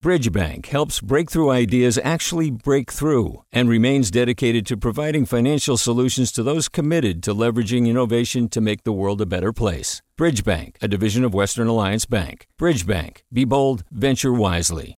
Bridgebank helps breakthrough ideas actually break through and remains dedicated to providing financial solutions to those committed to leveraging innovation to make the world a better place. Bridgebank, a division of Western Alliance Bank. Bridgebank, be bold, venture wisely.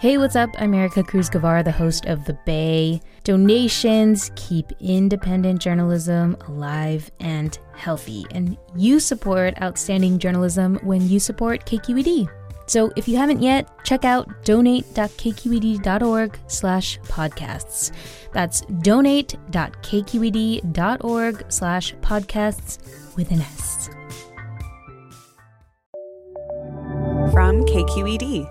Hey, what's up? I'm Ericka Cruz Guevarra, the host of The Bay. Donations keep independent journalism alive and healthy, and you support outstanding journalism when you support KQED. So if you haven't yet, check out donate.kqed.org slash podcasts. That's donate.kqed.org slash podcasts with an S. From KQED.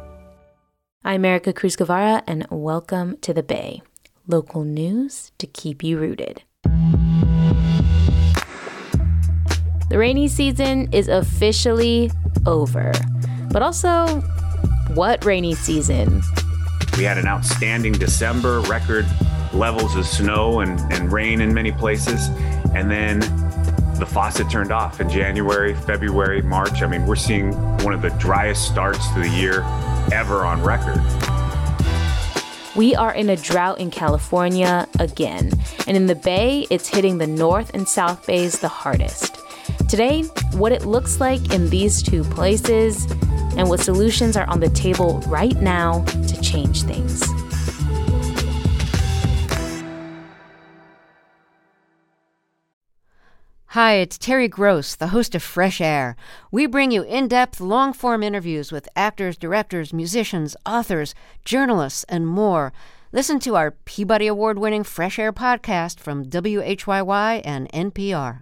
I'm Ericka Cruz Guevarra, and welcome to The Bay. Local news to keep you rooted. The rainy season is officially over. But also, what rainy season? We had an outstanding December, record levels of snow and, and rain in many places. And then the faucet turned off in January, February, March. I mean, we're seeing one of the driest starts to the year ever on record. We are in a drought in California again, and in the Bay, it's hitting the North and South Bays the hardest. Today, what it looks like in these two places and what solutions are on the table right now to change things. Hi, it's Terry Gross, the host of Fresh Air. We bring you in depth, long form interviews with actors, directors, musicians, authors, journalists, and more. Listen to our Peabody Award winning Fresh Air podcast from WHYY and NPR.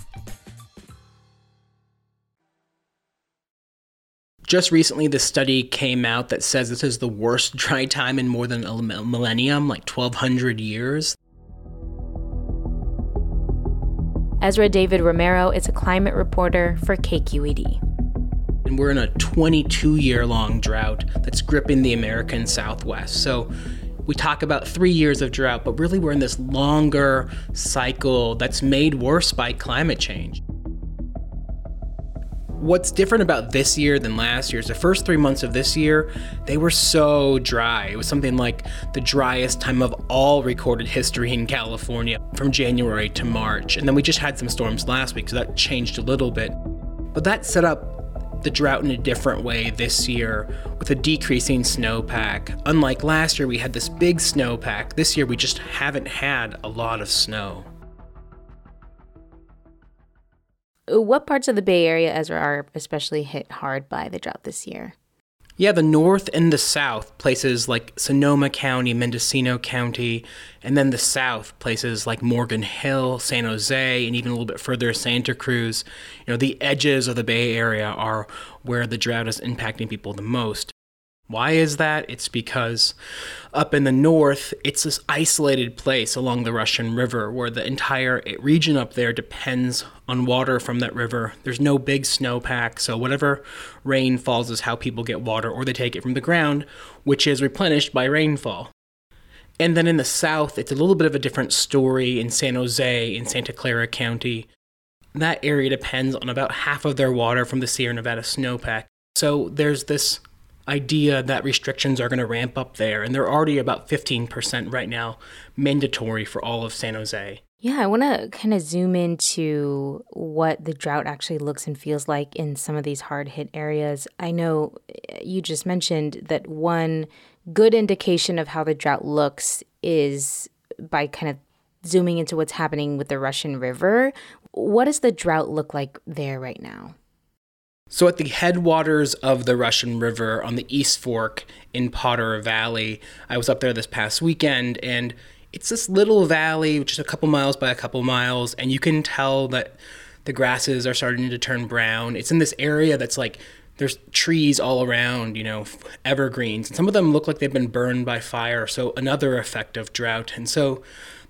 Just recently, this study came out that says this is the worst dry time in more than a millennium, like 1,200 years. Ezra David Romero is a climate reporter for KQED. And we're in a 22 year long drought that's gripping the American Southwest. So we talk about three years of drought, but really we're in this longer cycle that's made worse by climate change. What's different about this year than last year is the first three months of this year, they were so dry. It was something like the driest time of all recorded history in California from January to March. And then we just had some storms last week, so that changed a little bit. But that set up the drought in a different way this year with a decreasing snowpack. Unlike last year, we had this big snowpack. This year, we just haven't had a lot of snow. What parts of the Bay Area, Ezra, are especially hit hard by the drought this year? Yeah, the north and the south, places like Sonoma County, Mendocino County, and then the south, places like Morgan Hill, San Jose, and even a little bit further, Santa Cruz. You know, the edges of the Bay Area are where the drought is impacting people the most. Why is that? It's because up in the north, it's this isolated place along the Russian River where the entire region up there depends on water from that river. There's no big snowpack, so whatever rain falls is how people get water, or they take it from the ground, which is replenished by rainfall. And then in the south, it's a little bit of a different story in San Jose, in Santa Clara County. That area depends on about half of their water from the Sierra Nevada snowpack. So there's this idea that restrictions are going to ramp up there, and they're already about 15% right now mandatory for all of San Jose. Yeah, I want to kind of zoom into what the drought actually looks and feels like in some of these hard hit areas. I know eh, you just mentioned that one good indication of how the drought looks is by kind of zooming into what's happening with the Russian River. What does the drought look like there right now? So, at the headwaters of the Russian River on the East Fork in Potter Valley, I was up there this past weekend, and it's this little valley, just a couple miles by a couple miles, and you can tell that the grasses are starting to turn brown. It's in this area that's like there's trees all around, you know, evergreens, and some of them look like they've been burned by fire. So, another effect of drought. And so,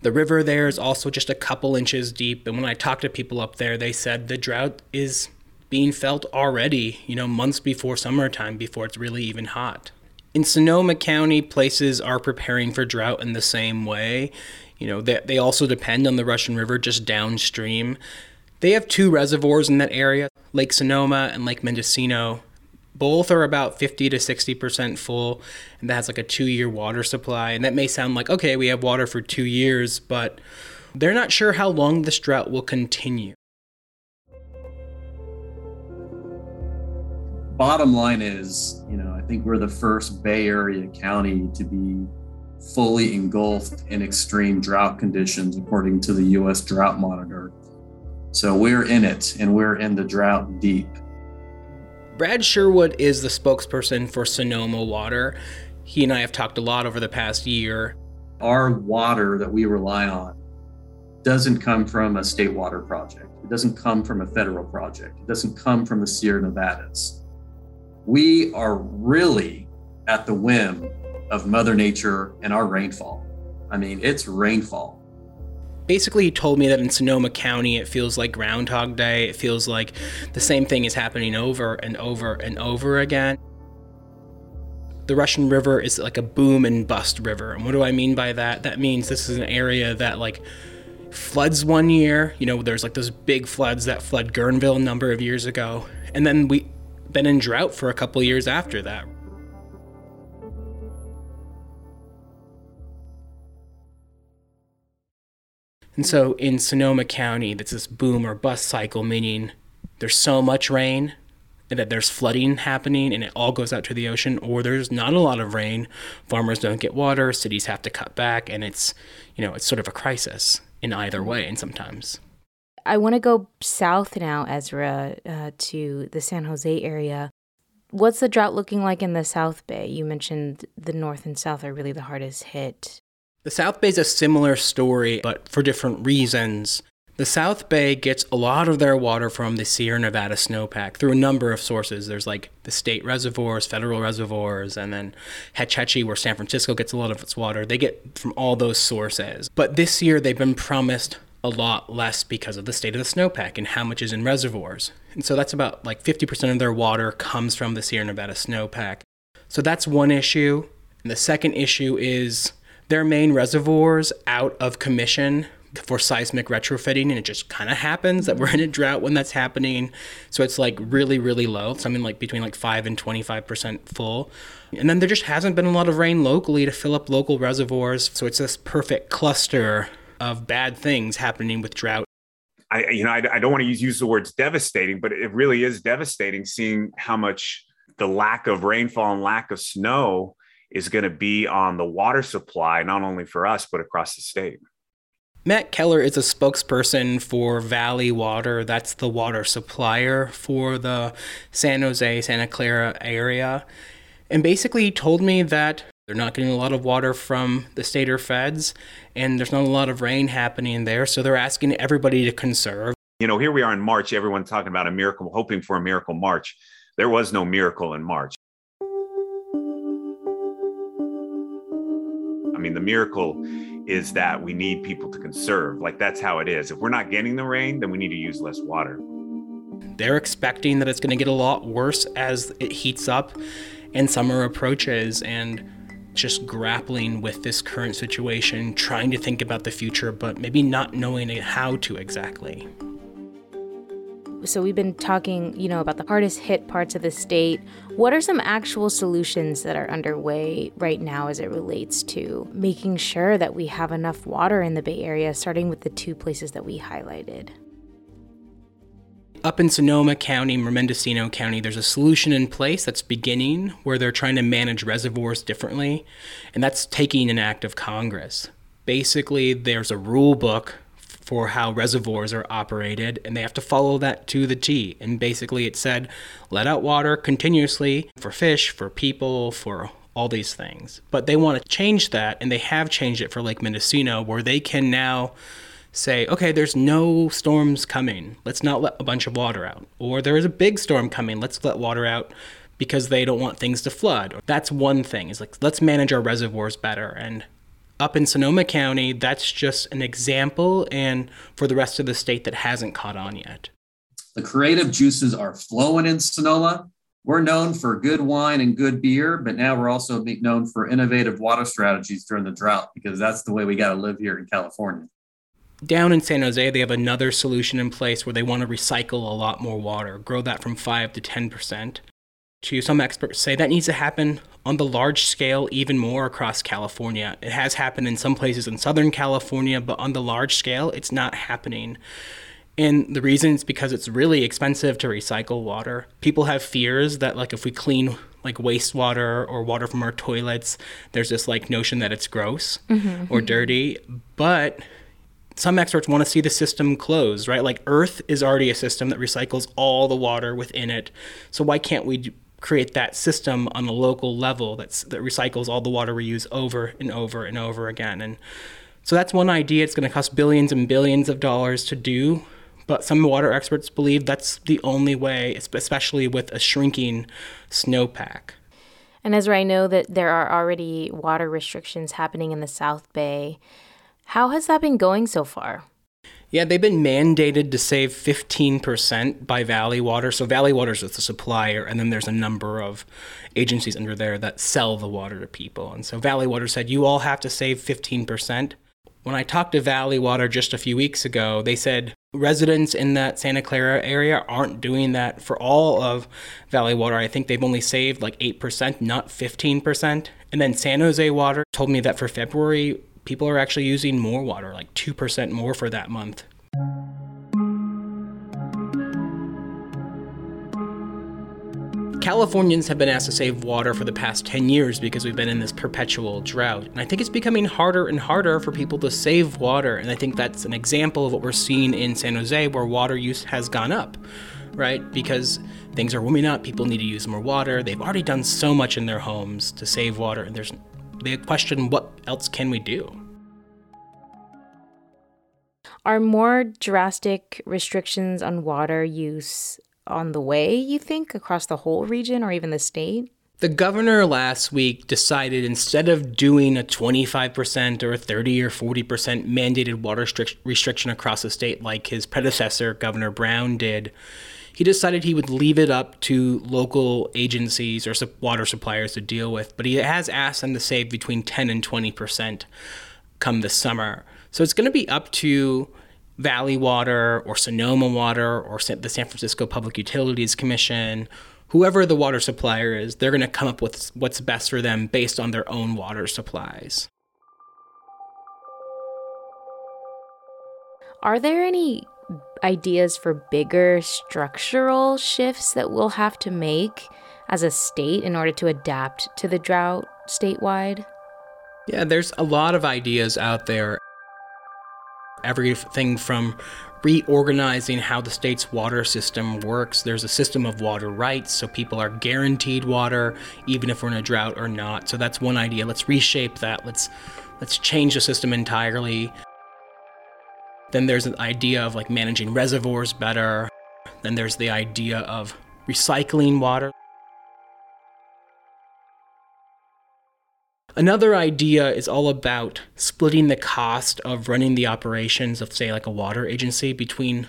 the river there is also just a couple inches deep. And when I talked to people up there, they said the drought is being felt already, you know, months before summertime, before it's really even hot. In Sonoma County, places are preparing for drought in the same way. You know, they, they also depend on the Russian River just downstream. They have two reservoirs in that area, Lake Sonoma and Lake Mendocino. Both are about 50 to 60% full, and that has like a two year water supply. And that may sound like, okay, we have water for two years, but they're not sure how long this drought will continue. Bottom line is, you know, I think we're the first Bay Area county to be fully engulfed in extreme drought conditions, according to the U.S. Drought Monitor. So we're in it and we're in the drought deep. Brad Sherwood is the spokesperson for Sonoma Water. He and I have talked a lot over the past year. Our water that we rely on doesn't come from a state water project. It doesn't come from a federal project. It doesn't come from the Sierra Nevadas. We are really at the whim of Mother Nature and our rainfall. I mean, it's rainfall basically he told me that in Sonoma County it feels like Groundhog Day. It feels like the same thing is happening over and over and over again. The Russian River is like a boom and bust river. And what do I mean by that? That means this is an area that like floods one year, you know, there's like those big floods that flood Guerneville a number of years ago. And then we been in drought for a couple years after that. And so in Sonoma County, that's this boom or bust cycle, meaning there's so much rain that there's flooding happening and it all goes out to the ocean, or there's not a lot of rain, farmers don't get water, cities have to cut back, and it's, you know, it's sort of a crisis in either way, and sometimes. I want to go south now, Ezra, uh, to the San Jose area. What's the drought looking like in the South Bay? You mentioned the North and South are really the hardest hit. The South Bay is a similar story, but for different reasons. The South Bay gets a lot of their water from the Sierra Nevada snowpack through a number of sources. There's like the state reservoirs, federal reservoirs, and then Hetch Hetchy, where San Francisco gets a lot of its water. They get from all those sources. But this year they've been promised a lot less because of the state of the snowpack and how much is in reservoirs. And so that's about like 50% of their water comes from the Sierra Nevada snowpack. So that's one issue. And the second issue is their main reservoirs out of commission for seismic retrofitting and it just kind of happens that we're in a drought when that's happening so it's like really really low something like between like 5 and 25% full and then there just hasn't been a lot of rain locally to fill up local reservoirs so it's this perfect cluster of bad things happening with drought I, you know, I, I don't want to use, use the words devastating, but it really is devastating seeing how much the lack of rainfall and lack of snow is going to be on the water supply, not only for us, but across the state. Matt Keller is a spokesperson for Valley Water. That's the water supplier for the San Jose, Santa Clara area. And basically, he told me that they're not getting a lot of water from the state or feds, and there's not a lot of rain happening there. So they're asking everybody to conserve. You know, here we are in March, everyone talking about a miracle, hoping for a miracle March. There was no miracle in March. I mean, the miracle is that we need people to conserve. Like that's how it is. If we're not getting the rain, then we need to use less water. They're expecting that it's going to get a lot worse as it heats up and summer approaches and just grappling with this current situation, trying to think about the future, but maybe not knowing how to exactly. So we've been talking, you know, about the hardest hit parts of the state. What are some actual solutions that are underway right now as it relates to making sure that we have enough water in the Bay Area, starting with the two places that we highlighted? Up in Sonoma County, Mendocino County, there's a solution in place that's beginning where they're trying to manage reservoirs differently, and that's taking an act of Congress. Basically, there's a rule book for how reservoirs are operated, and they have to follow that to the T. And basically, it said let out water continuously for fish, for people, for all these things. But they want to change that, and they have changed it for Lake Mendocino, where they can now say, okay, there's no storms coming. Let's not let a bunch of water out. Or there is a big storm coming. Let's let water out because they don't want things to flood. That's one thing. Is like let's manage our reservoirs better. And up in Sonoma County, that's just an example, and for the rest of the state that hasn't caught on yet. The creative juices are flowing in Sonoma. We're known for good wine and good beer, but now we're also known for innovative water strategies during the drought because that's the way we got to live here in California. Down in San Jose, they have another solution in place where they want to recycle a lot more water, grow that from 5 to 10% to some experts say that needs to happen on the large scale even more across California. It has happened in some places in Southern California, but on the large scale, it's not happening. And the reason is because it's really expensive to recycle water. People have fears that like if we clean like wastewater or water from our toilets, there's this like notion that it's gross mm-hmm. or dirty. But some experts want to see the system close, right? Like Earth is already a system that recycles all the water within it. So why can't we create that system on a local level that's that recycles all the water we use over and over and over again. And so that's one idea. It's going to cost billions and billions of dollars to do, but some water experts believe that's the only way, especially with a shrinking snowpack. And Ezra, I know that there are already water restrictions happening in the South Bay. How has that been going so far? Yeah, they've been mandated to save 15% by Valley Water. So Valley Water is the supplier, and then there's a number of agencies under there that sell the water to people. And so Valley Water said, you all have to save 15%. When I talked to Valley Water just a few weeks ago, they said residents in that Santa Clara area aren't doing that for all of Valley Water. I think they've only saved like 8%, not 15%. And then San Jose Water told me that for February, people are actually using more water, like 2% more for that month. Californians have been asked to save water for the past 10 years because we've been in this perpetual drought. And I think it's becoming harder and harder for people to save water. And I think that's an example of what we're seeing in San Jose where water use has gone up, right? Because things are warming up, people need to use more water. They've already done so much in their homes to save water, and there's they question what else can we do? Are more drastic restrictions on water use on the way, you think, across the whole region or even the state? The governor last week decided instead of doing a 25% or a 30 or 40% mandated water restriction across the state like his predecessor, Governor Brown, did, he decided he would leave it up to local agencies or water suppliers to deal with, but he has asked them to save between 10 and 20% come this summer. So it's going to be up to Valley Water or Sonoma Water or the San Francisco Public Utilities Commission, whoever the water supplier is, they're going to come up with what's best for them based on their own water supplies. Are there any ideas for bigger structural shifts that we'll have to make as a state in order to adapt to the drought statewide? Yeah, there's a lot of ideas out there. Everything from reorganizing how the state's water system works. There's a system of water rights, so people are guaranteed water even if we're in a drought or not. So that's one idea. Let's reshape that. Let's let's change the system entirely. Then there's an idea of like managing reservoirs better. Then there's the idea of recycling water. Another idea is all about splitting the cost of running the operations of, say, like a water agency between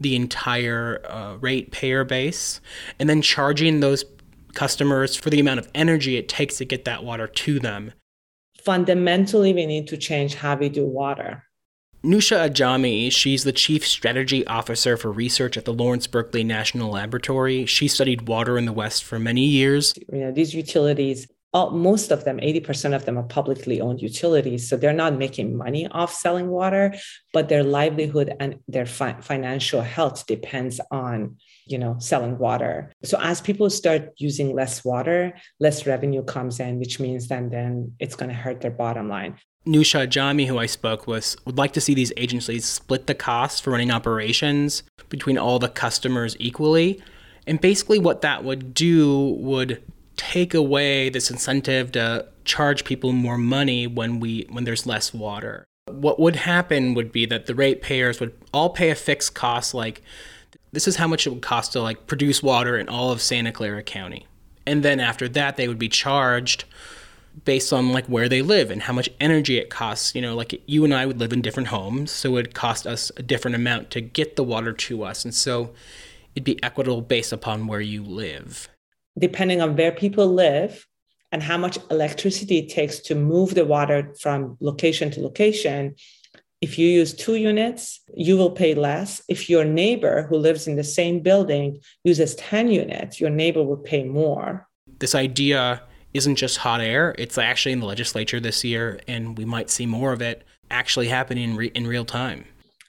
the entire uh, ratepayer base and then charging those customers for the amount of energy it takes to get that water to them. Fundamentally, we need to change how we do water Nusha Ajami, she's the Chief Strategy Officer for Research at the Lawrence Berkeley National Laboratory. She studied water in the West for many years. You know, these utilities, all, most of them, 80% of them are publicly owned utilities. So they're not making money off selling water, but their livelihood and their fi- financial health depends on you know selling water so as people start using less water less revenue comes in which means then then it's going to hurt their bottom line Nusha Ajami, who I spoke with, would like to see these agencies split the costs for running operations between all the customers equally. And basically, what that would do would take away this incentive to charge people more money when we when there's less water. What would happen would be that the ratepayers would all pay a fixed cost like this is how much it would cost to like produce water in all of Santa Clara County. And then after that they would be charged based on like where they live and how much energy it costs. You know, like you and I would live in different homes, so it would cost us a different amount to get the water to us. And so it'd be equitable based upon where you live. Depending on where people live and how much electricity it takes to move the water from location to location, if you use two units, you will pay less. If your neighbor who lives in the same building uses 10 units, your neighbor will pay more. This idea isn't just hot air, it's actually in the legislature this year, and we might see more of it actually happening in, re- in real time.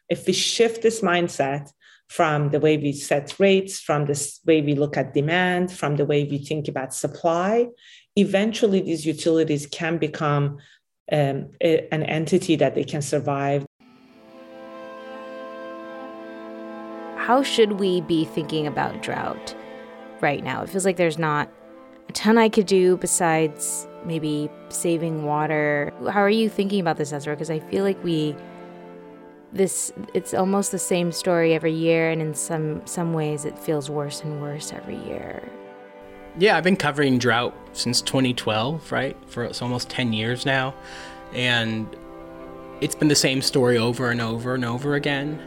If we shift this mindset from the way we set rates, from the way we look at demand, from the way we think about supply, eventually these utilities can become um, a, an entity that they can survive. How should we be thinking about drought right now? It feels like there's not a ton I could do besides maybe saving water. How are you thinking about this, Ezra? Because I feel like we this it's almost the same story every year and in some some ways it feels worse and worse every year. Yeah, I've been covering drought since 2012, right? For it's almost 10 years now. And it's been the same story over and over and over again.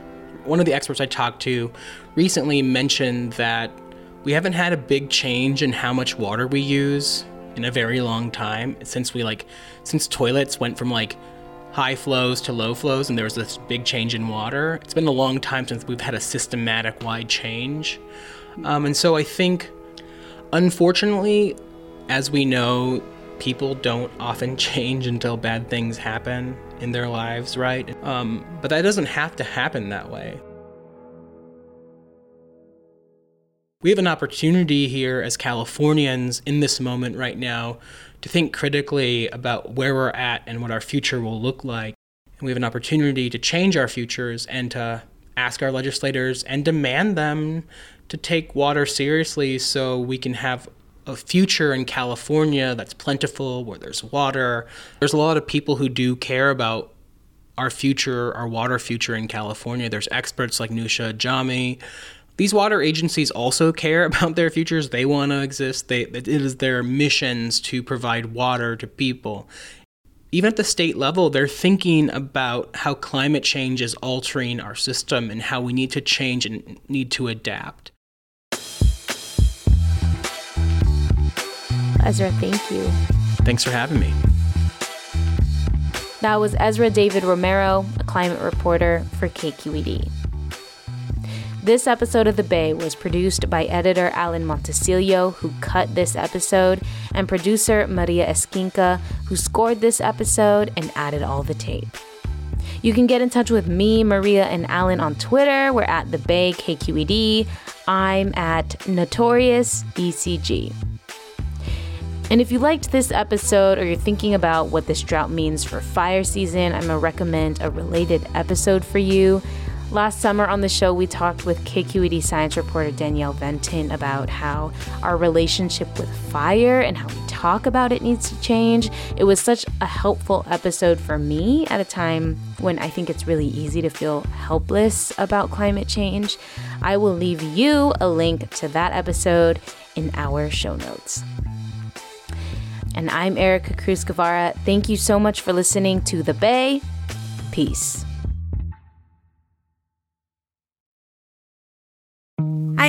One of the experts I talked to recently mentioned that we haven't had a big change in how much water we use in a very long time since we like since toilets went from like high flows to low flows and there was this big change in water. It's been a long time since we've had a systematic wide change. Um, and so I think Unfortunately, as we know, people don't often change until bad things happen in their lives, right? Um, but that doesn't have to happen that way. We have an opportunity here as Californians in this moment right now to think critically about where we're at and what our future will look like. And we have an opportunity to change our futures and to ask our legislators and demand them to take water seriously so we can have a future in California that's plentiful, where there's water. There's a lot of people who do care about our future, our water future in California. There's experts like Nusha Ajami. These water agencies also care about their futures. They want to exist. They, it is their missions to provide water to people. Even at the state level, they're thinking about how climate change is altering our system and how we need to change and need to adapt. Ezra, thank you. Thanks for having me. That was Ezra David Romero, a climate reporter for KQED. This episode of The Bay was produced by editor Alan Montecillo, who cut this episode, and producer Maria Esquinca, who scored this episode and added all the tape. You can get in touch with me, Maria, and Alan on Twitter. We're at The Bay KQED. I'm at Notorious ECG. And if you liked this episode or you're thinking about what this drought means for fire season, I'm gonna recommend a related episode for you. Last summer on the show, we talked with KQED science reporter Danielle Venton about how our relationship with fire and how we talk about it needs to change. It was such a helpful episode for me at a time when I think it's really easy to feel helpless about climate change. I will leave you a link to that episode in our show notes. And I'm Ericka Cruz Guevarra. Thank you so much for listening to The Bay. Peace.